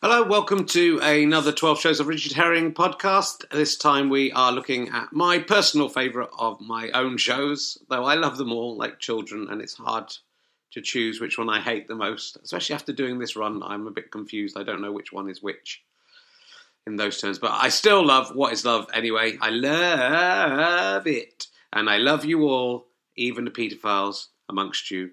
Hello, welcome to another 12 Shows of Richard Herring podcast. This time we are looking at my personal favourite of my own shows, though I love them all like children, and it's hard to choose which one I hate the most. Especially after doing this run, I'm a bit confused. I don't know which one is which in those terms, but I still love What is Love anyway. I love it, and I love you all, even the paedophiles amongst you.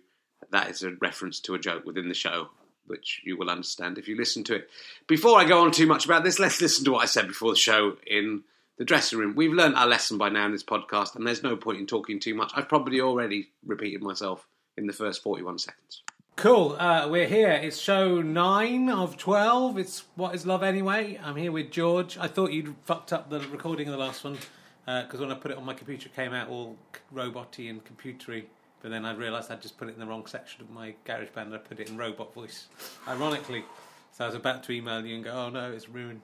That is a reference to a joke within the show which you will understand if you listen to it. Before I go on too much about this, let's listen to what I said before the show in the dressing room. We've learned our lesson by now in this podcast, and there's no point in talking too much. I've probably already repeated myself in the first 41 seconds. Cool. Uh, we're here. It's show nine of 12. It's What is Love Anyway? I'm here with George. I thought you'd fucked up the recording of the last one because uh, when I put it on my computer, it came out all roboty and computery. But then I realised I'd just put it in the wrong section of my GarageBand and I put it in robot voice, ironically. So I was about to email you and go, oh no, it's ruined.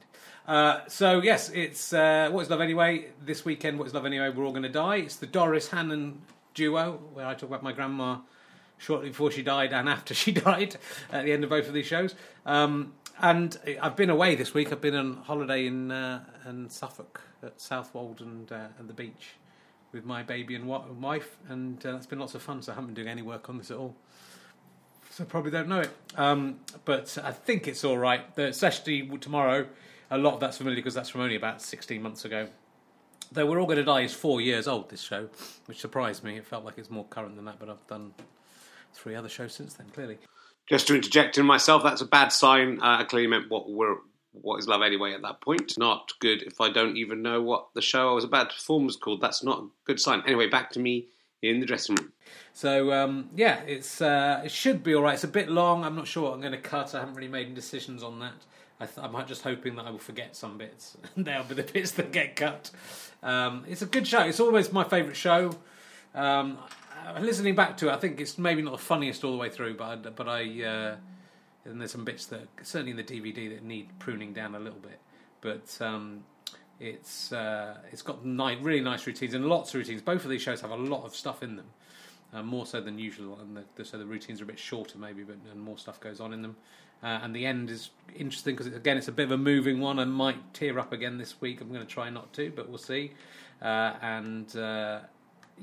Uh, so, yes, it's uh, What is Love Anyway? This weekend, What is Love Anyway? We're all going to die. It's the Doris Hannon duo, where I talk about my grandma shortly before she died and after she died at the end of both of these shows. Um, and I've been away this week. I've been on holiday in, uh, in Suffolk at Southwold and, uh, and the beach with my baby and wife, and uh, it's been lots of fun. So I haven't been doing any work on this at all. So probably don't know it, um, but I think it's all right. The especially tomorrow, a lot of that's familiar because that's from only about sixteen months ago. Though we're all going to die is four years old. This show, which surprised me. It felt like it's more current than that, but I've done three other shows since then. Clearly, just to interject in myself, that's a bad sign. Uh, I clearly meant what we're what is love anyway at that point. Not good if I don't even know what the show I was about to perform was called. That's not a good sign. Anyway, back to me in the dressing room. So um, yeah, it's uh, it should be all right. It's a bit long. I'm not sure what I'm going to cut. I haven't really made any decisions on that. I am just hoping that I will forget some bits. They'll be the bits that get cut. Um, it's a good show. It's always my favourite show. Um, listening back to it, I think it's maybe not the funniest all the way through, but I, but I. Uh, and there's some bits that certainly in the DVD that need pruning down a little bit, but um, it's uh, it's got ni- really nice routines and lots of routines. Both of these shows have a lot of stuff in them, uh, more so than usual, and the, the, so the routines are a bit shorter maybe, but and more stuff goes on in them. Uh, and the end is interesting because again it's a bit of a moving one. I might tear up again this week. I'm going to try not to, but we'll see. Uh, and uh,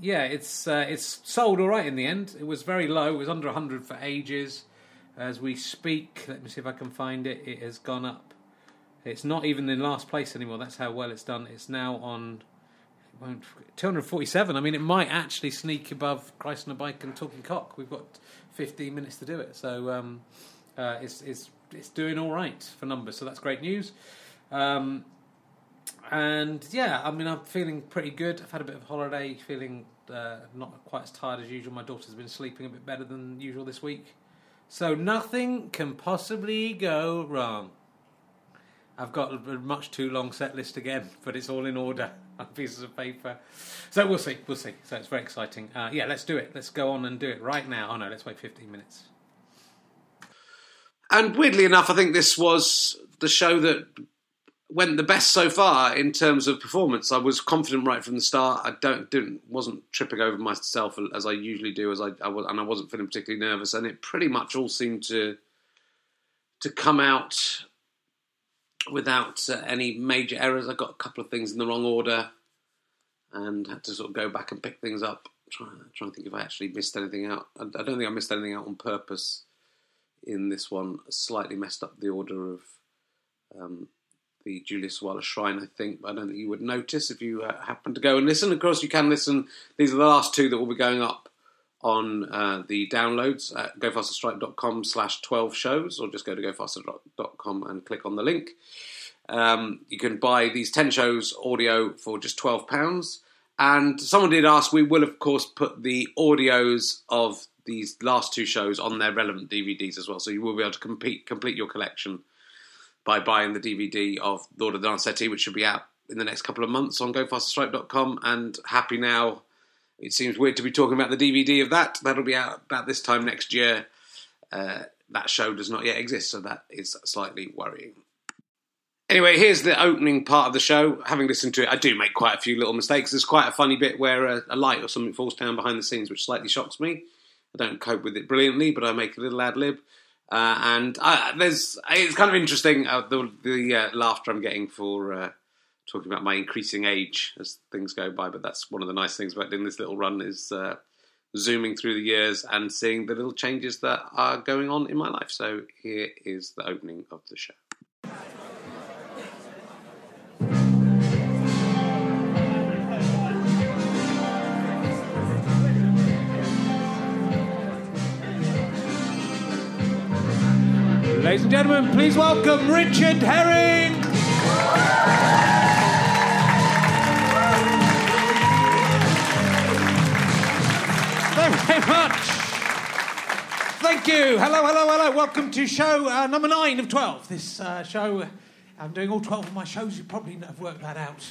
yeah, it's uh, it's sold all right in the end. It was very low. It was under 100 for ages as we speak. Let me see if I can find it. It has gone up. It's not even in last place anymore. That's how well it's done. It's now on 247. I mean, it might actually sneak above Christ on a Bike and Talking Cock. We've got 15 minutes to do it, so um, uh, it's it's it's doing all right for numbers. So that's great news. Um, and yeah, I mean, I'm feeling pretty good. I've had a bit of holiday, feeling uh, not quite as tired as usual. My daughter's been sleeping a bit better than usual this week. So nothing can possibly go wrong. I've got a much too long set list again, but it's all in order on pieces of paper. So we'll see, we'll see. So it's very exciting. Uh, yeah, let's do it. Let's go on and do it right now. Oh no, let's wait 15 minutes. And weirdly enough, I think this was the show that went the best so far in terms of performance. I was confident right from the start. I don't didn't wasn't tripping over myself as I usually do, as I, I was, and I wasn't feeling particularly nervous. And it pretty much all seemed to to come out without uh, any major errors. I got a couple of things in the wrong order, and had to sort of go back and pick things up. Try, try and think if I actually missed anything out. I, I don't think I missed anything out on purpose in this one. I slightly messed up the order of. Um, the Julia Sawalha Shrine, I think. I don't think you would notice if you uh, happen to go and listen. Of course, you can listen. These are the last two that will be going up on uh, the downloads at gofasterstripe.com slash 12 shows, or just go to gofaster.com and click on the link. Um, you can buy these 10 shows audio for just £12. And someone did ask, we will, of course, put the audios of these last two shows on their relevant DVDs as well. So you will be able to complete, complete your collection by buying the DVD of Lord of the Dance which should be out in the next couple of months on gofasterstripe.com. And Happy Now, it seems weird to be talking about the DVD of that. That'll be out about this time next year. Uh, that show does not yet exist, so that is slightly worrying. Anyway, here's the opening part of the show. Having listened to it, I do make quite a few little mistakes. There's quite a funny bit where a, a light or something falls down behind the scenes, which slightly shocks me. I don't cope with it brilliantly, but I make a little ad lib. Uh, and there's it's kind of interesting uh, the the uh, laughter I'm getting for uh, talking about my increasing age as things go by. But that's one of the nice things about doing this little run is uh, zooming through the years and seeing the little changes that are going on in my life. So here is the opening of the show. Ladies and gentlemen, please welcome Richard Herring. Thank you very much. Thank you. Hello, hello, hello. Welcome to show uh, number nine of 12. This uh, show, I'm doing all 12 of my shows. You probably have worked that out.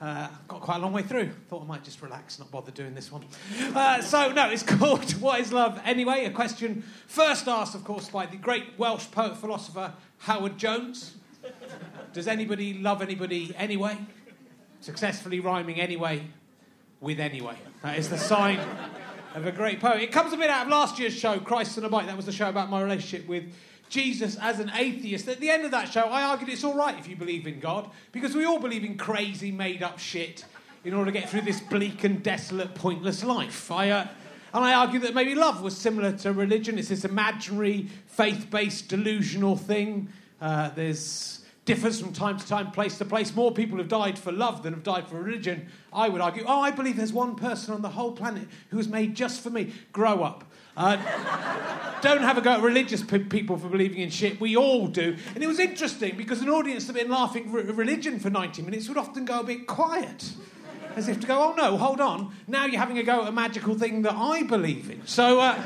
Uh, got quite a long way through. Thought I might just relax, not bother doing this one. Uh, so, no, it's called What is Love Anyway? A question first asked, of course, by the great Welsh poet philosopher Howard Jones. Does anybody love anybody anyway? Successfully rhyming anyway with anyway. That is the sign of a great poet. It comes a bit out of last year's show, Christ on a Bike. That was the show about my relationship with Jesus as an atheist. At the end of that show, I argued it's all right if you believe in God, because we all believe in crazy, made up shit in order to get through this bleak and desolate, pointless life. I, uh, and I argue that maybe love was similar to religion. It's this imaginary, faith based, delusional thing. Uh, there's differs from time to time, place to place. More people have died for love than have died for religion. I would argue, oh, I believe there's one person on the whole planet who was made just for me. Grow up. Uh, don't have a go at religious p- people for believing in shit. We all do. And it was interesting because an audience that had been laughing r- religion for 90 minutes would often go a bit quiet. As if to go, oh no, hold on. Now you're having a go at a magical thing that I believe in. So, uh,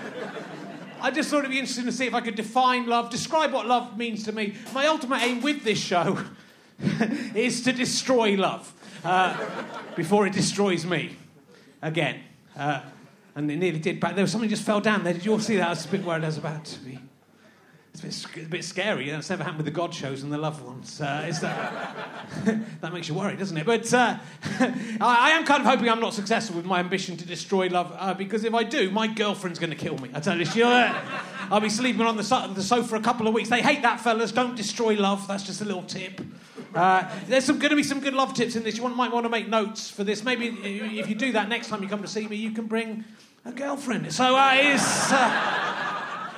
I just thought it'd be interesting to see if I could define love, describe what love means to me. My ultimate aim with this show is to destroy love uh, before it destroys me again. Uh, and it nearly did. But there was something just fell down there. Did you all see that? I was a bit worried I was about to be. It's a bit, sc- a bit scary. That's never happened with the God shows and the loved ones. Uh, that, that makes you worry, doesn't it? But uh, I, I am kind of hoping I'm not successful with my ambition to destroy love, uh, because if I do, my girlfriend's going to kill me. I tell you, she'll, I'll be sleeping on the, the sofa for a couple of weeks. They hate that, fellas. Don't destroy love. That's just a little tip. Uh, there's going to be some good love tips in this. You want, might want to make notes for this. Maybe if you do that next time you come to see me, you can bring a girlfriend. So uh, is, uh,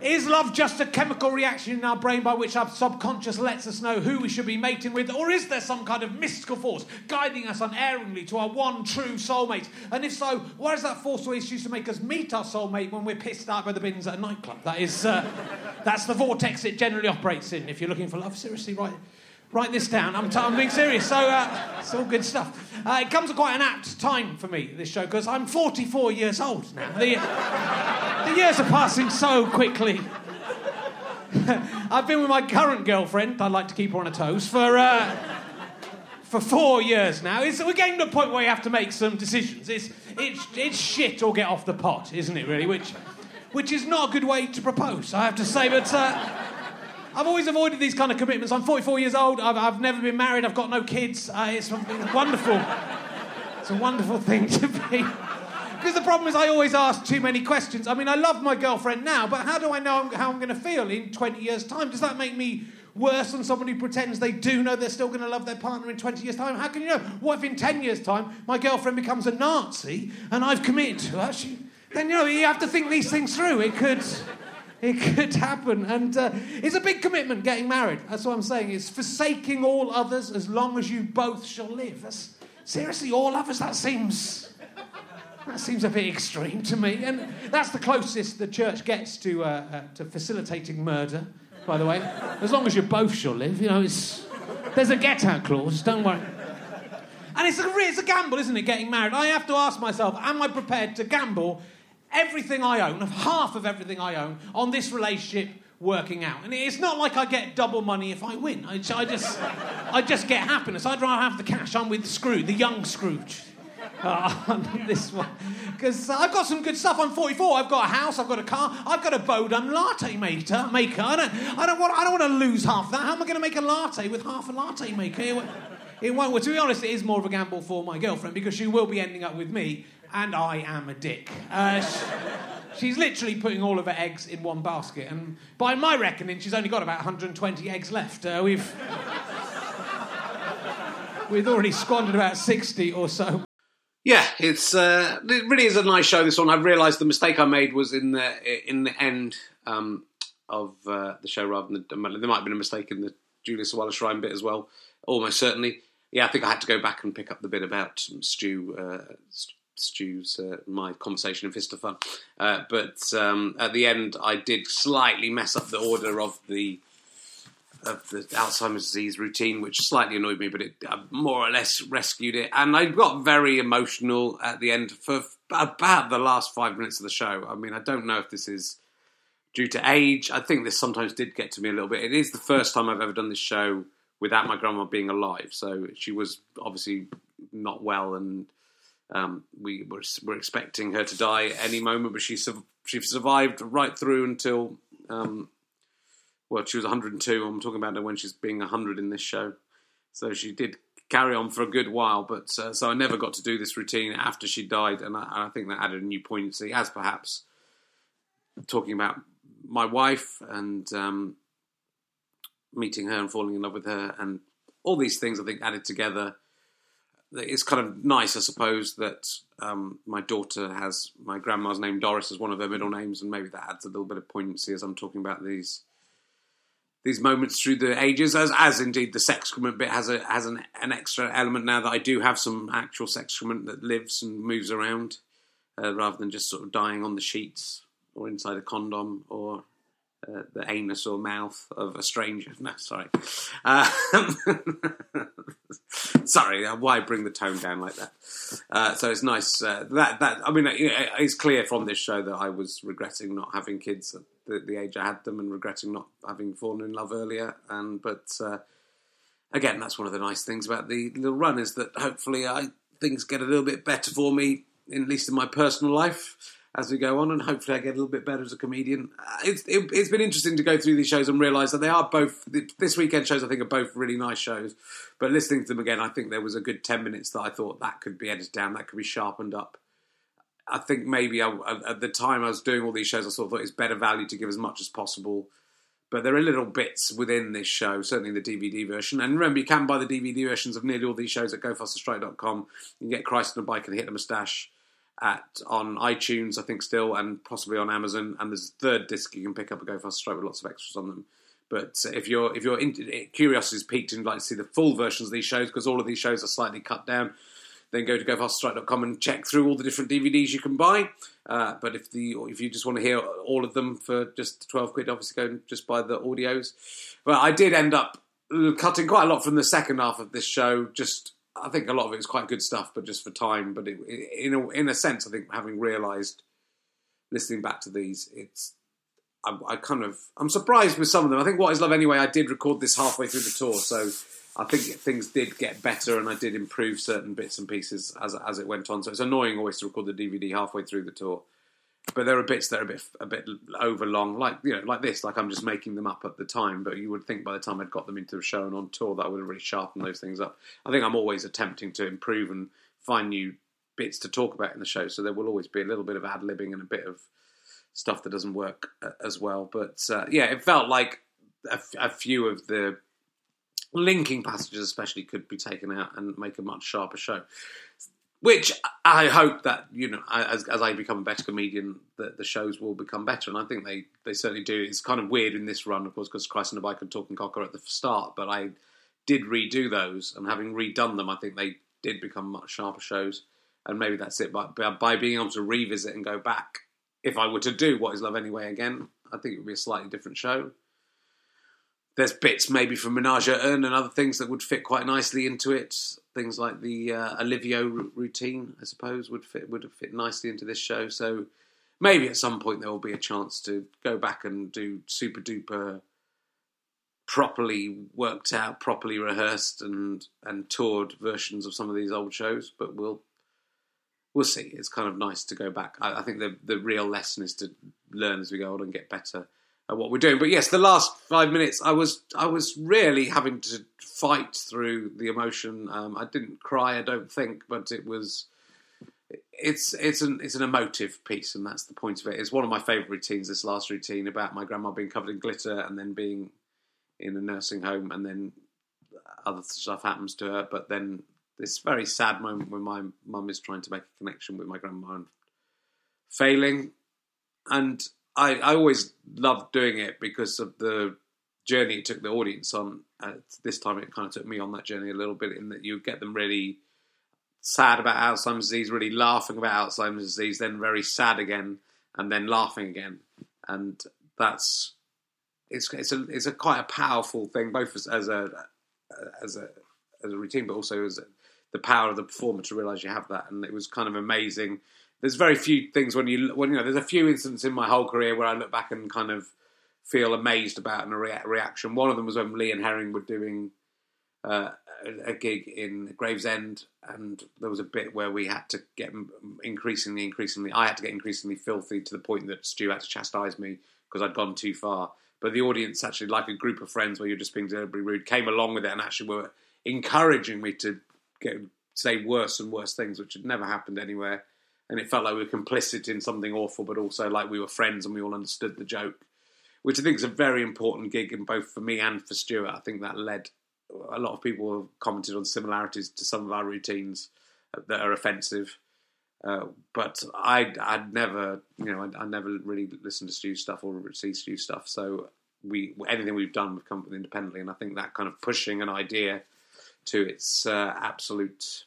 is love just a chemical reaction in our brain by which our subconscious lets us know who we should be mating with? Or is there some kind of mystical force guiding us unerringly to our one true soulmate? And if so, why is that force always used to make us meet our soulmate when we're pissed out by the bins at a nightclub? That is, uh, that's the vortex it generally operates in if you're looking for love. Seriously, right? Write this down. I'm, t- I'm being serious. So uh, it's all good stuff. Uh, it comes at quite an apt time for me, this show, because I'm 44 years old now. The, the years are passing so quickly. I've been with my current girlfriend, I'd like to keep her on her toes, for, uh, for four years now. It's, we're getting to the point where you have to make some decisions. It's, it's, it's shit or get off the pot, isn't it, really? Which, which is not a good way to propose, I have to say. But uh, I've always avoided these kind of commitments. I'm 44 years old. I've, I've never been married. I've got no kids. Uh, it's, wonderful. It's a wonderful thing to be. Because the problem is, I always ask too many questions. I mean, I love my girlfriend now, but how do I know how I'm going to feel in 20 years' time? Does that make me worse than somebody who pretends they do know they're still going to love their partner in 20 years' time? How can you know? What if in 10 years' time my girlfriend becomes a Nazi and I've committed to her? She, then, you know, you have to think these things through. It could. It could happen. And uh, it's a big commitment getting married. That's what I'm saying. It's forsaking all others as long as you both shall live. That's, seriously, all others? That seems. That seems a bit extreme to me. And that's the closest the church gets to, uh, uh, to facilitating murder, by the way. As long as you both shall live, you know, it's, there's a get out clause, don't worry. And it's a, it's a gamble, isn't it, getting married? I have to ask myself, am I prepared to gamble everything I own, of half of everything I own, on this relationship working out. And it's not like I get double money if I win. I, I just, I just get happiness. I'd rather have the cash. I'm with Scrooge, the young Scrooge. Uh, this one, because I've got some good stuff. I'm 44. I've got a house. I've got a car. I've got a Bodum latte maker. Maker. I don't. I don't want. I don't want to lose half that. How am I going to make a latte with half a latte maker? It it won't. To be honest, it is more of a gamble for my girlfriend because she will be ending up with me and I am a dick. Uh, she, She's literally putting all of her eggs in one basket, and by my reckoning, she's only got about 120 eggs left. Uh, we've we've already squandered about 60 or so. Yeah, it's uh, it really is a nice show. This one, I realised the mistake I made was in the in the end um, of uh, the show rather than the, there might have been a mistake in the Julia Sawalha Shrine bit as well. Almost certainly, yeah. I think I had to go back and pick up the bit about Stu. Stu's uh, my conversation in Fist of Fun, uh, but um, at the end I did slightly mess up the order of the of the Alzheimer's disease routine, which slightly annoyed me, but it uh, more or less rescued it. And I got very emotional at the end for about the last five minutes of the show. I mean, I don't know if this is due to age. I think this sometimes did get to me a little bit. It is the first time I've ever done this show without my grandma being alive, so she was obviously not well, and um, we were, were, expecting her to die any moment, but she she survived right through until. Um, well, she was 102. I'm talking about her when she's being 100 in this show. So she did carry on for a good while, but uh, so I never got to do this routine after she died, and I, I think that added a new poignancy, as perhaps talking about my wife and um, meeting her and falling in love with her, and all these things I think added together. It's kind of nice, I suppose, that um, my daughter has my grandma's name Doris as one of her middle names, and maybe that adds a little bit of poignancy as I'm talking about these these moments through the ages, as as indeed the sexcrement bit has a has an, an extra element now that I do have some actual sexcrement that lives and moves around, uh, rather than just sort of dying on the sheets or inside a condom or uh, the anus or mouth of a stranger. No, sorry. Uh, sorry, why bring the tone down like that? Uh, so it's nice uh, that that I mean, it's clear from this show that I was regretting not having kids at the, the, age I had them, and regretting not having fallen in love earlier. And but uh, again, that's one of the nice things about the little run is that hopefully I things get a little bit better for me, at least in my personal life as we go on, and hopefully I get a little bit better as a comedian. Uh, it's, it, has been interesting to go through these shows and realise that they are both this weekend shows. I think are both really nice shows, but listening to them again, I think there was a good ten minutes that I thought that could be edited down, that could be sharpened up. I think maybe I, at the time I was doing all these shows, I sort of thought it's better value to give as much as possible. But there are little bits within this show, certainly the DVD version. And remember, you can buy the DVD versions of nearly all these shows at gofasterstripe.com. You can get Christ on a Bike and Hitler Moustache at on iTunes, I think still, and possibly on Amazon. And there's a third disc you can pick up at Go Faster Stripe with lots of extras on them. But if your if your curiosity is piqued and you'd like to see the full versions of these shows, because all of these shows are slightly cut down, then go to gofasterstripe.com and check through all the different DVDs you can buy. Uh, but if the if you just want to hear all of them for just twelve quid, obviously go and just buy the audios. But I did end up cutting quite a lot from the second half of this show, just I think a lot of it is quite good stuff, but just for time. But it, in a, in a sense, I think having realised, listening back to these, it's I, I, kind of I'm surprised with some of them. I think what is love anyway. I did record this halfway through the tour, so I think things did get better, and I did improve certain bits and pieces as as it went on. So it's annoying always to record the DVD halfway through the tour but there are bits that are a bit a bit over long, like you know, like this. Like I'm just making them up at the time, but you would think by the time I'd got them into a show and on tour that I would have really sharpened those things up. I think I'm always attempting to improve and find new bits to talk about in the show, so there will always be a little bit of ad libbing and a bit of stuff that doesn't work uh, as well. But uh, yeah, it felt like a, a few of the linking passages, especially, could be taken out and make a much sharper show. Which I hope that you know, as, as I become a better comedian, that the shows will become better, and I think they, they certainly do. It's kind of weird in this run, of course, because Christ on a Bike and Talking Cocker at the start, but I did redo those, and having redone them, I think they did become much sharper shows, and maybe that's it. But by being able to revisit and go back, if I were to do What Is Love Anyway again, I think it would be a slightly different show there's bits maybe from Menage Un and other things that would fit quite nicely into it. Things like the uh, Olivio r- routine, I suppose, would fit would fit nicely into this show. So maybe at some point there will be a chance to go back and do super duper properly worked out, properly rehearsed and and toured versions of some of these old shows. But we'll we'll see. It's kind of nice to go back. I, I think the the real lesson is to learn as we go on and get better at what we're doing. But yes, the last five minutes, I was I was really having to fight through the emotion. Um, I didn't cry, I don't think, but it was it's it's an it's an emotive piece, and that's the point of it. It's one of my favourite routines. This last routine about my grandma being covered in glitter and then being in a nursing home, and then other stuff happens to her. But then this very sad moment when my mum is trying to make a connection with my grandma and failing, and I I always loved doing it because of the journey it took the audience on. Uh, this time it kind of took me on that journey a little bit in that you get them really sad about Alzheimer's disease, really laughing about Alzheimer's disease, then very sad again, and then laughing again, and that's it's it's a it's a quite a powerful thing, both as, as a as a as a routine, but also as a, the power of the performer to realise you have that, and it was kind of amazing. There's very few things when you when you know there's a few incidents in my whole career where I look back and kind of feel amazed about and a rea- reaction. One of them was when Lee and Herring were doing uh, a, gig in Gravesend, and there was a bit where we had to get increasingly, increasingly. I had to get increasingly filthy to the point that Stu had to chastise me because I'd gone too far. But the audience, actually, like a group of friends where you're just being deliberately rude, came along with it and actually were encouraging me to get say worse and worse things, which had never happened anywhere. And it felt like we were complicit in something awful, but also like we were friends and we all understood the joke, which I think is a very important gig, in both for me and for Stuart. I think that led a lot of people have commented on similarities to some of our routines that are offensive. Uh, but I, I'd never, you know, I, I never really listened to Stu stuff or see Stu stuff. So we, anything we've done, we've come with independently, and I think that kind of pushing an idea to its uh, absolute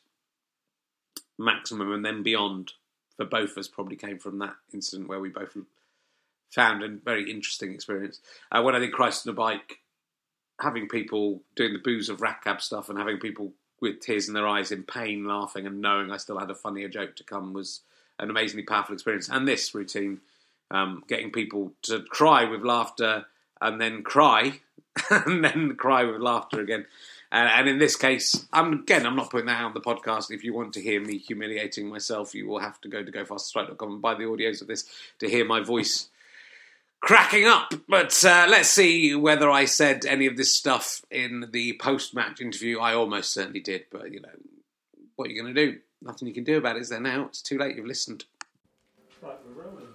maximum and then beyond for both of us probably came from that incident where we both found a very interesting experience. Uh, when I did Christ on a Bike, having people doing the booze of rat cab stuff and having people with tears in their eyes in pain laughing and knowing I still had a funnier joke to come was an amazingly powerful experience. And this routine, um, getting people to cry with laughter and then cry and then cry with laughter again. And, and in this case, I'm again, I'm not putting that out on the podcast. If you want to hear me humiliating myself, you will have to go to gofasterstripe.com and buy the audios of this to hear my voice cracking up. But uh, let's see whether I said any of this stuff in the post match interview. I almost certainly did, but you know, what are you going to do? Nothing you can do about it, is there now? It's too late, you've listened. Right, we're rolling.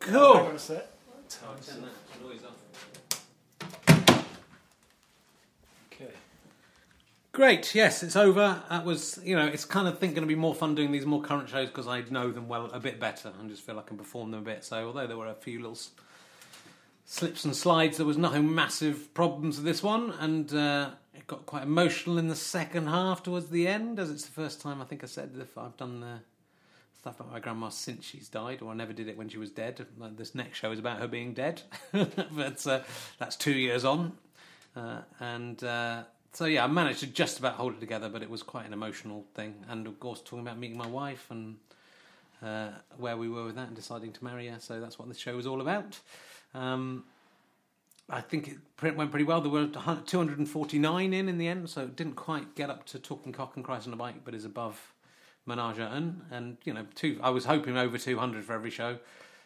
Cool. Hang on a sec. Okay. Great. Yes, it's over. That was, you know, it's kind of think going to be more fun doing these more current shows because I know them well a bit better and just feel I can perform them a bit. So although there were a few little slips and slides, there was nothing massive problems with this one, and uh, it got quite emotional in the second half towards the end, as it's the first time I think I said if I've done the stuff about my grandma since she's died, or I never did it when she was dead. This next show is about her being dead, but uh, that's two years on, uh, and uh, so yeah, I managed to just about hold it together, but it was quite an emotional thing, and of course talking about meeting my wife and uh, where we were with that and deciding to marry her. So that's what this show was all about. Um, I think it went pretty well. There were 249 in in the end, so it didn't quite get up to Talking Cock and Christ on a Bike, but is above Menage Un. And, you know, two, I was hoping over 200 for every show.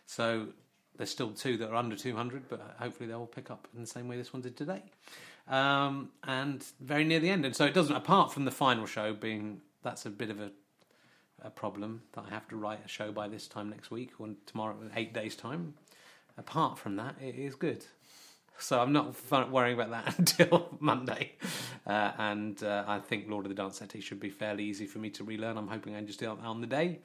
So there's still two that are under 200, but hopefully they'll pick up in the same way this one did today. Um, and very near the end. And so it doesn't, apart from the final show being, that's a bit of a, a problem that I have to write a show by this time next week or tomorrow, eight days' time. Apart from that, it is good. So I'm not worrying about that until Monday. Uh, and uh, I think Lord of the Dance Settee should be fairly easy for me to relearn. I'm hoping I just do it on the day.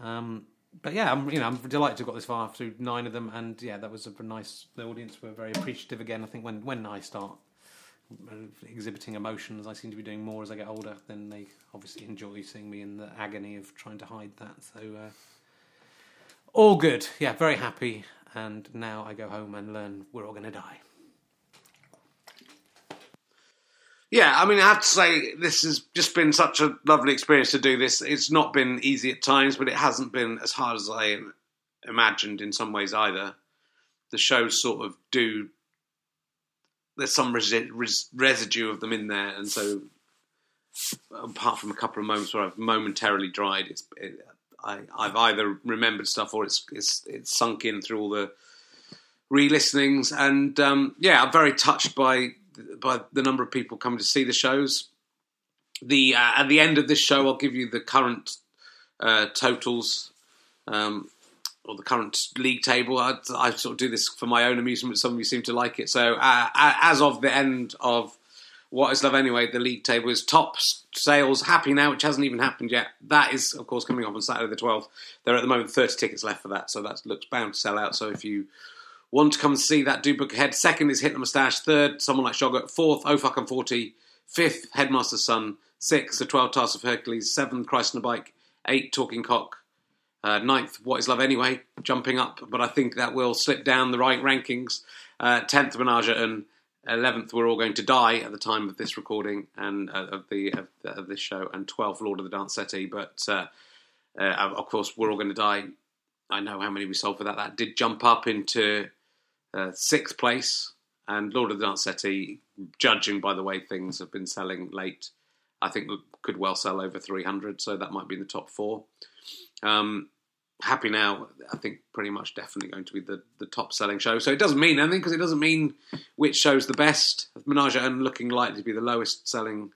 Um, but yeah, I'm you know I'm delighted to have got this far through nine of them, and yeah, that was a nice. The audience were very appreciative again. I think when when I start exhibiting emotions, I seem to be doing more as I get older. Then they obviously enjoy seeing me in the agony of trying to hide that. So uh, all good. Yeah, very happy. And now I go home and learn we're all going to die. Yeah, I mean, I have to say, this has just been such a lovely experience to do this. It's not been easy at times, but it hasn't been as hard as I imagined in some ways either. The shows sort of do, there's some resi- res- residue of them in there, and so apart from a couple of moments where I've momentarily dried, it's, it, I, I've either remembered stuff or it's, it's, it's sunk in through all the re-listenings, and um, yeah, I'm very touched by by the number of people coming to see the shows. The uh, at the end of this show, I'll give you the current uh, totals um, or the current league table. I, I sort of do this for my own amusement. Some of you seem to like it. So uh, as of the end of what is love anyway, the league table is top sales happy now, which hasn't even happened yet. That is, of course, coming up on Saturday the twelfth. There are at the moment thirty tickets left for that, so that looks bound to sell out. So if you want to come and see that, do book ahead. Second is Hitler Moustache. Third, someone likes Yoghurt. Fourth, Oh Fuck I'm Forty. Fifth, Headmaster's Son. Six, The Twelve Tasks of Hercules. Seven, Christ on a Bike. Eight, Talking Cock. Uh, ninth, What is Love Anyway, jumping up, but I think that will slip down the right rankings. Uh, tenth, Menage and eleventh, We're All Going to Die at the time of this recording and uh, of the of, of, this show, and twelfth, Lord of the Dance Settee. But uh, uh, of course, We're All Going to Die. I know how many we sold for that. That did jump up into uh, sixth place, and Lord of the Dance Settee, judging by the way things have been selling late, I think could well sell over 300, so that might be in the top four. Um, Happy Now, I think, pretty much definitely going to be the, the top selling show. So it doesn't mean anything because it doesn't mean which show's the best. Menage and looking likely to be the lowest selling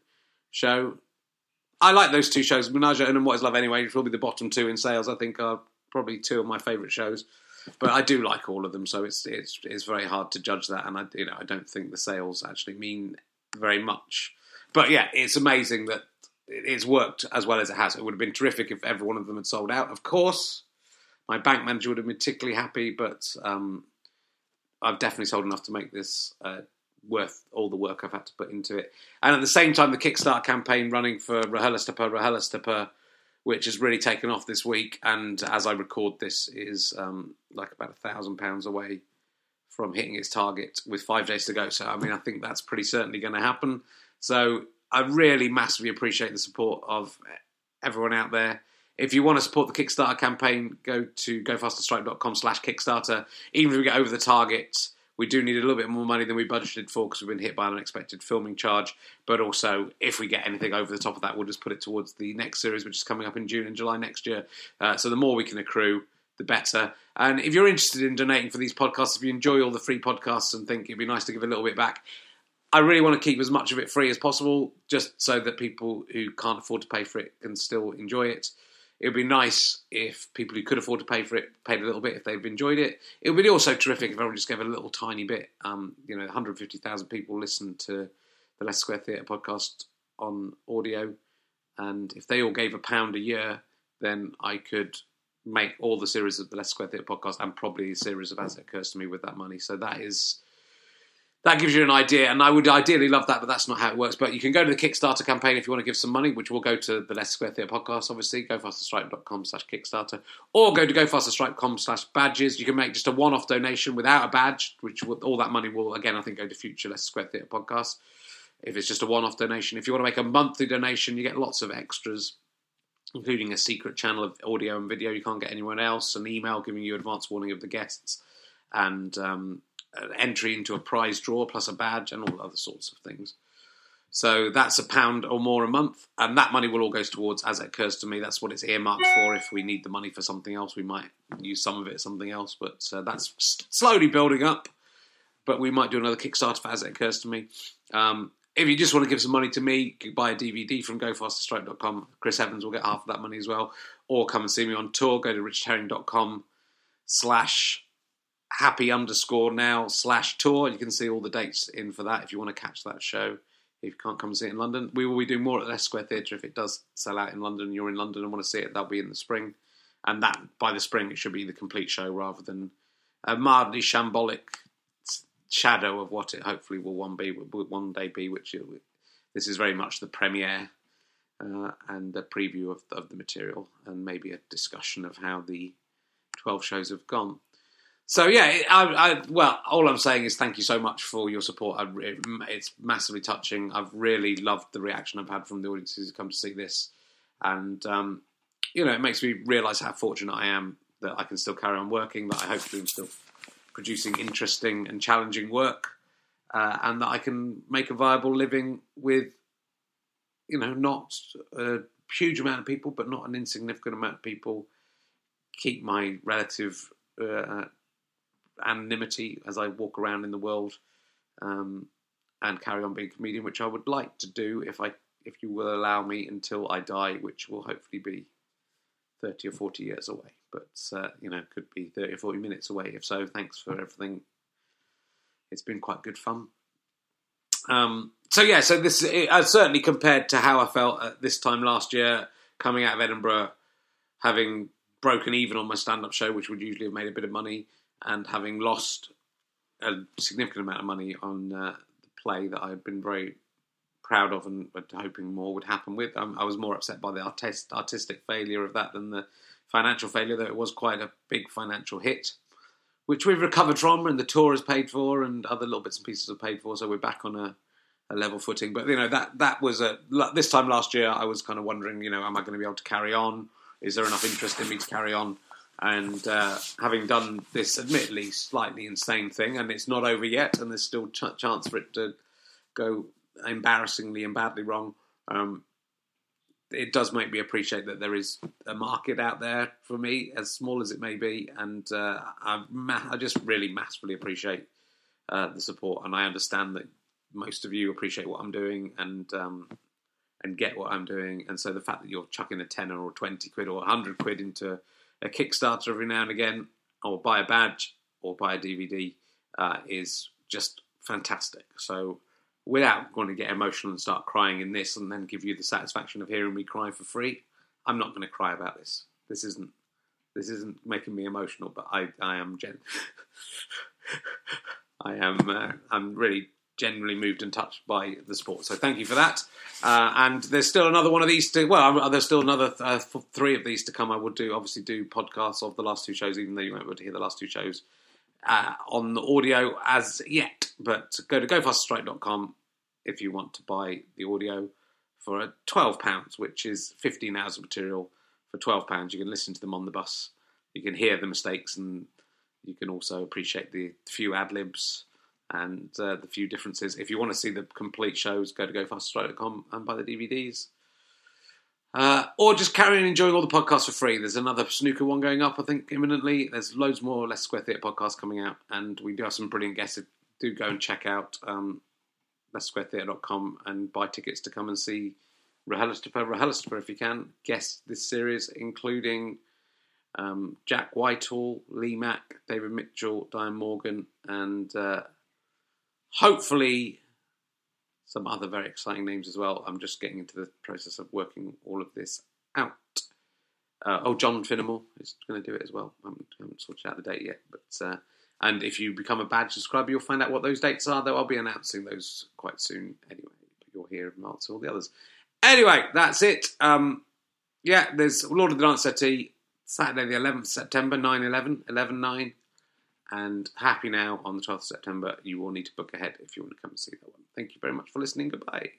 show. I like those two shows, Menage and What Is Love Anyway, which will be the bottom two in sales. I think are probably two of my favourite shows. But I do like all of them, so it's it's it's very hard to judge that, and I you know I don't think the sales actually mean very much. But yeah, it's amazing that it's worked as well as it has. It would have been terrific if every one of them had sold out. Of course, my bank manager would have been particularly happy, but um, I've definitely sold enough to make this uh, worth all the work I've had to put into it. And at the same time, the Kickstarter campaign running for RHLSTP, RHLSTP, which has really taken off this week. And as I record this, is um, like about a thousand pounds away from hitting its target with five days to go. So, I mean, I think that's pretty certainly going to happen. So, I really massively appreciate the support of everyone out there. If you want to support the Kickstarter campaign, go to gofasterstripe.com slash Kickstarter. Even if we get over the target, we do need a little bit more money than we budgeted for because we've been hit by an unexpected filming charge. But also, if we get anything over the top of that, we'll just put it towards the next series, which is coming up in June and July next year. Uh, so the more we can accrue, the better. And if you're interested in donating for these podcasts, if you enjoy all the free podcasts and think it'd be nice to give a little bit back, I really want to keep as much of it free as possible, just so that people who can't afford to pay for it can still enjoy it. It would be nice if people who could afford to pay for it paid a little bit if they've enjoyed it. It would be also terrific if everyone just gave a little tiny bit. Um, you know, 150,000 people listen to the Leicester Square Theatre podcast on audio, and if they all gave a pound a year, then I could make all the series of the Leicester Square Theatre podcast and probably a series of As It Occurs to Me with that money. So that is that gives you an idea. And I would ideally love that, but that's not how it works. But you can go to the Kickstarter campaign if you want to give some money, which will go to the Leicester Square Theatre podcast, obviously. GoFasterStripe.com slash Kickstarter. Or go to GoFasterStripe.com slash badges. You can make just a one off donation without a badge, which will, all that money will, again, I think, go to future Leicester Square Theatre podcast. If it's just a one off donation. If you want to make a monthly donation, you get lots of extras including a secret channel of audio and video you can't get anywhere else, an email giving you advance warning of the guests, and um, an entry into a prize draw plus a badge and all other sorts of things. So that's a pound or more a month, and that money will all go towards, as it occurs to me, that's what it's earmarked for. If we need the money for something else, we might use some of it something else, but uh, that's slowly building up. But we might do another Kickstarter for as it occurs to me. Um, if you just want to give some money to me, buy a DVD from gofasterstripe.com. Chris Evans will get half of that money as well. Or come and see me on tour. Go to richherring.com slash happy underscore now slash tour. You can see all the dates in for that if you want to catch that show. If you can't come and see it in London, we will be doing more at the Square Theatre if it does sell out in London you're in London and want to see it. That'll be in the spring. And that, by the spring, it should be the complete show rather than a mildly shambolic shadow of what it hopefully will one be one day be. Which it, this is very much the premiere uh, and a preview of, of the material, and maybe a discussion of how the twelve shows have gone. So yeah, I, I, well, all I'm saying is thank you so much for your support. I, it's massively touching. I've really loved the reaction I've had from the audiences who come to see this, and um, you know, it makes me realise how fortunate I am that I can still carry on working. That I hopefully am still producing interesting and challenging work, uh, and that I can make a viable living with, you know, not a huge amount of people, but not an insignificant amount of people. Keep my relative uh, anonymity as I walk around in the world, um, and carry on being a comedian, which I would like to do if I if you will allow me until I die, which will hopefully be thirty or forty years away, but uh, you know, could be thirty or forty minutes away. If so, thanks for everything. It's been quite good fun. Um, so yeah, so this uh, certainly compared to how I felt at this time last year, coming out of Edinburgh, having broken even on my stand-up show, which would usually have made a bit of money, and having lost a significant amount of money on uh, the play that I had been very proud of and, and hoping more would happen with. Um, I was more upset by the artist, artistic failure of that than the financial failure, though it was quite a big financial hit, which we've recovered from, and the tour is paid for, and other little bits and pieces are paid for. So we're back on a, a level footing. But you know that that was a this time last year. I was kind of wondering, you know, am I going to be able to carry on? Is there enough interest in me to carry on? And uh, having done this, admittedly slightly insane thing, and it's not over yet, and there's still ch- chance for it to go embarrassingly and badly wrong. Um, it does make me appreciate that there is a market out there for me, as small as it may be, and uh, I, ma- I just really massively appreciate uh, the support, and I understand that most of you appreciate what I'm doing and um, and get what I'm doing, and so the fact that you're chucking a tenner or twenty quid or hundred quid into a Kickstarter every now and again, or buy a badge or buy a DVD, uh, is just fantastic. So without going to get emotional and start crying in this and then give you the satisfaction of hearing me cry for free, I'm not going to cry about this. This isn't this isn't making me emotional, but I I am gen- I am uh, I'm really genuinely moved and touched by the sport. So thank you for that. Uh, and there's still another one of these to well, there's still another uh, th- three of these to come. I would do obviously do podcasts of the last two shows, even though you won't be able to hear the last two shows uh, on the audio as yet. But go to gofasterstripe.com if you want to buy the audio for uh, twelve pounds, which is fifteen hours of material for twelve pounds. You can listen to them on the bus. You can hear the mistakes, and you can also appreciate the few ad libs and uh, the few differences. If you want to see the complete shows, go to gofasterstripe.com and buy the DVDs. Uh, or just carry on enjoying all the podcasts for free. There's another snooker one going up, I think, imminently. There's loads more Leicester Square Theatre podcasts coming out, and we do have some brilliant guests. Do go and check out um, LeicesterSquareTheatre.com and buy tickets to come and see RHLSTP, RHLSTP if you can. Guests this series, including um, Jack Whitehall, Lee Mack, David Mitchell, Diane Morgan, and uh, hopefully some other very exciting names as well. I'm just getting into the process of working all of this out. Uh, oh, John Finnemore is going to do it as well. I haven't, haven't sorted out the date yet, but uh, and if you become a badge subscriber, you'll find out what those dates are. Though I'll be announcing those quite soon anyway. You'll hear of Marks all the others. Anyway, that's it. Um, yeah, there's Lord of the Dance Settee, Saturday the 11th September, 9-11, 11-9. And Happy Now on the 12th of September. You will need to book ahead if you want to come and see that one. Thank you very much for listening. Goodbye.